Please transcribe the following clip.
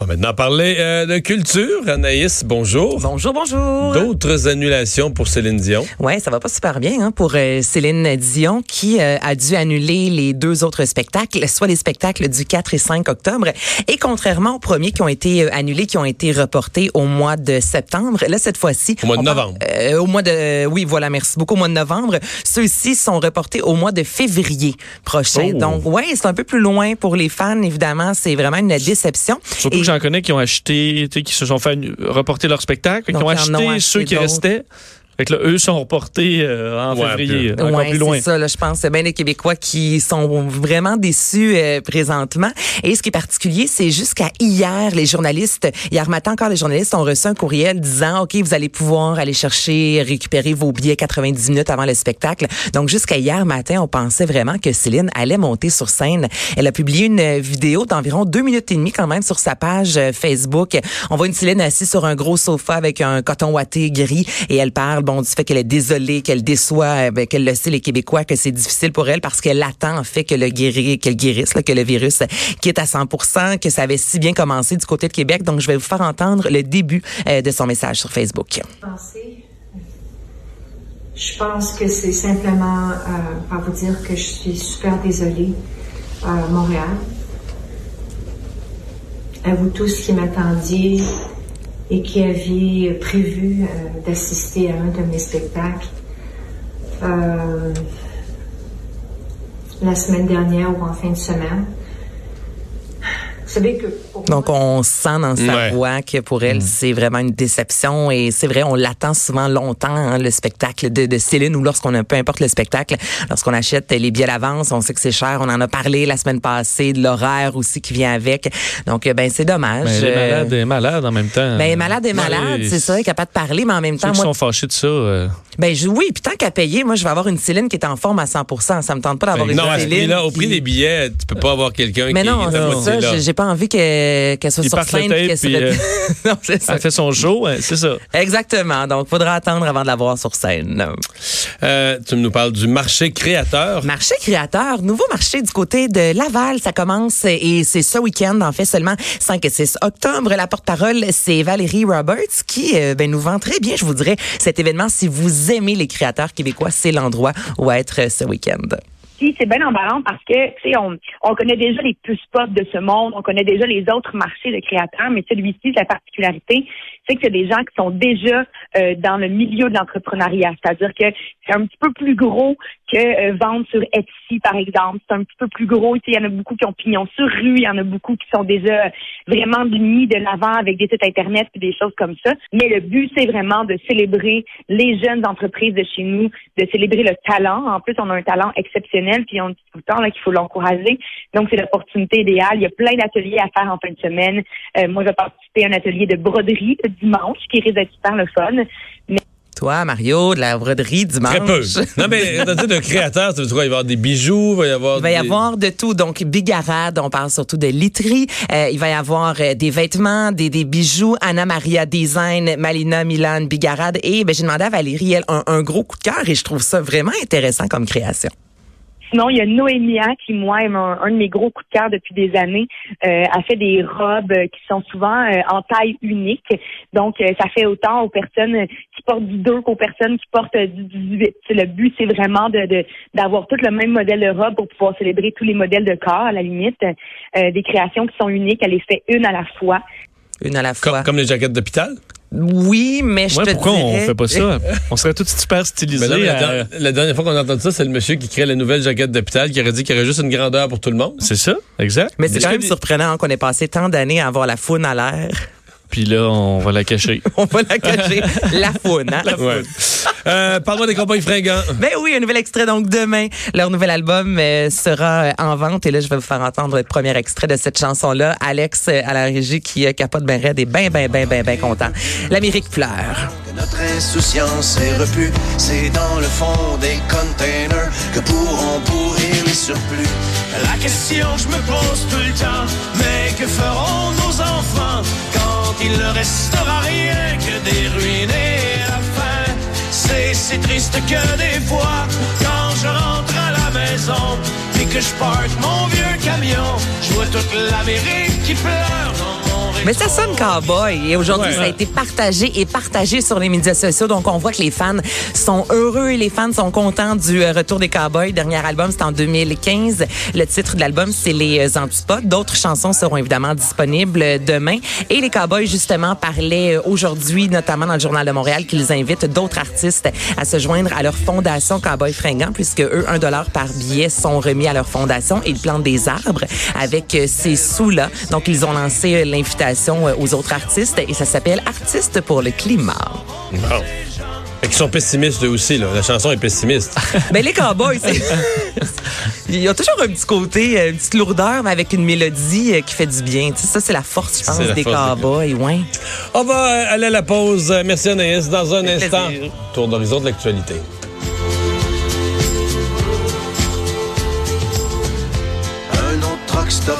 On va maintenant parler euh, de culture. Anaïs, bonjour. Bonjour, bonjour. D'autres annulations pour Céline Dion? Ouais, ça va pas super bien hein, pour euh, Céline Dion qui euh, a dû annuler les deux autres spectacles, soit les spectacles du 4 et 5 octobre. Et contrairement aux premiers qui ont été annulés, qui ont été reportés au mois de septembre, là cette fois-ci, au mois de novembre. au mois de, oui, voilà, merci beaucoup. Au mois de novembre, ceux-ci sont reportés au mois de février prochain. Oh. Donc, ouais, c'est un peu plus loin pour les fans. Évidemment, c'est vraiment une déception. Surtout Et- que j'en connais qui ont acheté, qui se sont fait reporter leur spectacle, qui ont acheté, ceux qui restaient. Fait que là, eux sont reportés euh, en Ouais, février, puis- encore Ouais, plus loin. c'est ça. Là, je pense c'est bien les Québécois qui sont vraiment déçus euh, présentement. Et ce qui est particulier, c'est jusqu'à hier, les journalistes, hier matin encore, les journalistes ont reçu un courriel disant, OK, vous allez pouvoir aller chercher, récupérer vos billets 90 minutes avant le spectacle. Donc, jusqu'à hier matin, on pensait vraiment que Céline allait monter sur scène. Elle a publié une vidéo d'environ deux minutes et demie quand même sur sa page euh, Facebook. On voit une Céline assise sur un gros sofa avec un coton ouaté gris et elle parle, bon, du fait qu'elle est désolée, qu'elle déçoit, euh, ben, qu'elle le sait, les Québécois, que c'est difficile pour elle parce qu'elle attend, en fait, que le qu'elle guérisse, que le virus quitte à 100 que ça avait si bien commencé du côté de Québec. Donc, je vais vous faire entendre le début euh, de son message sur Facebook. Je pense que c'est simplement euh, vous dire que je suis super désolée à Montréal. À vous tous qui m'attendiez et qui aviez prévu euh, d'assister à un de mes spectacles euh, la semaine dernière ou en fin de semaine. Donc, on sent dans sa Ouais. voix que pour elle, c'est vraiment une déception. Et c'est vrai, on l'attend souvent longtemps, hein, le spectacle de, de Céline, ou lorsqu'on a, peu importe le spectacle, lorsqu'on achète les billets d'avance, on sait que c'est cher. On en a parlé la semaine passée, de l'horaire aussi qui vient avec. Donc, euh, ben, c'est dommage. Ben, elle est Euh, malade, est malade en même temps. ben, malade et Ouais, malade, c'est ça, elle est capable de parler, mais en même Ceux temps, qui moi, sont fâchés de ça. euh, ben, je, oui, puis tant qu'à payer, moi, je vais avoir une Céline qui est en forme à 100 Ça me tente pas d'avoir une non, Céline. prix-là, au prix qui- des billets, tu peux pas avoir quelqu'un Mais qui non, est moitié ça, j'ai pas envie que- qu'elle soit Ils sur partent le scène. tape, puis, euh, non, c'est ça. Elle fait son show, hein, c'est ça. Exactement. Donc, faudra attendre avant de la voir sur scène. Euh, tu nous parles du marché créateur. Marché créateur, nouveau marché du côté de Laval, ça commence et c'est ce week-end, en fait, seulement 5 et 6 octobre. La porte-parole, c'est Valérie Roberts qui euh, ben, nous vend très bien, je vous dirais, cet événement. Si vous aimez les créateurs québécois, c'est l'endroit où être ce week-end. Puis c'est bien emballant parce que, tu sais, on, on connaît déjà les plus pop de ce monde, on connaît déjà les autres marchés de créateurs, mais celui-ci, sa particularité, c'est que c'est des gens qui sont déjà euh, dans le milieu de l'entrepreneuriat. C'est-à-dire que c'est un petit peu plus gros que euh, vendre sur Etsy, par exemple. C'est un petit peu plus gros. Il y en a beaucoup qui ont pignon sur rue, il y en a beaucoup qui sont déjà vraiment mis de l'avant avec des sites Internet et des choses comme ça. Mais le but, c'est vraiment de célébrer les jeunes entreprises de chez nous, de célébrer le talent. En plus, on a un talent exceptionnel, puis on dit tout le temps qu'il faut l'encourager. Donc, c'est l'opportunité idéale. Il y a plein d'ateliers à faire en fin de semaine. Euh, moi, je vais participer à un atelier de broderie le dimanche, qui risque d'être super le fun. Toi, Mario, de la broderie dimanche. Très peu. Non, mais tu dis de créateur, ça veut dire quoi? Il va y avoir des bijoux, il va y avoir Il va y des- avoir de tout. Donc, bigarade, on parle surtout de literie. Euh, il va y avoir euh, des vêtements, des, des bijoux. Anna Maria Design, Malina Milan, bigarade. Et ben, j'ai demandé à Valérie, elle, un, un gros coup de cœur et je trouve ça vraiment intéressant comme création. Sinon, il y a Noémia qui, moi, est un, un de mes gros coups de cœur depuis des années. Euh, a fait des robes euh, qui sont souvent euh, en taille unique. Donc, euh, ça fait autant aux personnes qui portent du 2 qu'aux personnes qui portent euh, du 18. C'est Le but, c'est vraiment de de- d'avoir tout le même modèle de robe pour pouvoir célébrer tous les modèles de corps, à la limite. Euh, des créations qui sont uniques. Elle les fait une à la fois. Une à la Comme, fois. comme les jaquettes d'hôpital? Oui, mais je Ouais, te pourquoi on fait pas ça? On serait tous super Mais stylisés. là, la, à- der- la dernière fois qu'on a entendu ça, c'est le monsieur qui crée la nouvelle jaquette d'hôpital qui aurait dit qu'il y aurait juste une grandeur pour tout le monde. C'est ça, exact. Mais c'est quand même surprenant qu'on ait passé tant d'années à avoir la faune à l'air. Puis là, on va la cacher. On va la cacher. la faune, hein? Ouais. Euh, Parle-moi des compagnies fringants. Ben oui, un nouvel extrait. Donc demain, leur nouvel album euh, sera euh, en vente. Et là, je vais vous faire entendre le premier extrait de cette chanson-là. Alex euh, à la régie qui euh, capote ben raide et ben, ben, ben, ben, ben content. L'Amérique pleure. Notre insouciance est repue, c'est dans le fond des containers que pourront pourrir les surplus. La question je me pose tout le temps, mais que feront nos enfants quand il ne restera rien que des ruines et la? C'est triste que des fois, quand je rentre à la maison et que je parque mon vieux camion, je vois toute l'Amérique qui pleure Mais ça sonne cowboy et aujourd'hui Ouais. ça a été partagé et partagé sur les médias sociaux donc on voit que les fans sont heureux et les fans sont contents du euh, retour des cowboys. Dernier album c'était en 2015. Le titre de l'album c'est les euh, Antipodes. D'autres chansons seront évidemment disponibles euh, demain et les cowboys justement parlaient aujourd'hui notamment dans le journal de Montréal qu'ils invitent d'autres artistes à se joindre à leur fondation Cowboy Fringant puisque eux un dollar par billet sont remis à leur fondation et ils plantent des arbres avec ces sous là. Donc ils ont lancé l'invitation euh, aux autres artistes et ça s'appelle Artistes pour le climat. Bon. Fait qu'ils sont pessimistes eux aussi, là. La chanson est pessimiste. Ben les cowboys, c'est il y a toujours un petit côté, euh, une petite lourdeur, mais avec une mélodie euh, qui fait du bien. Tu sais, ça c'est la force, je pense, des force des cowboys, ouais. On va aller à la pause. Merci Anaïs. Dans un instant, plaisir. tour d'horizon de l'actualité. Un autre truck stop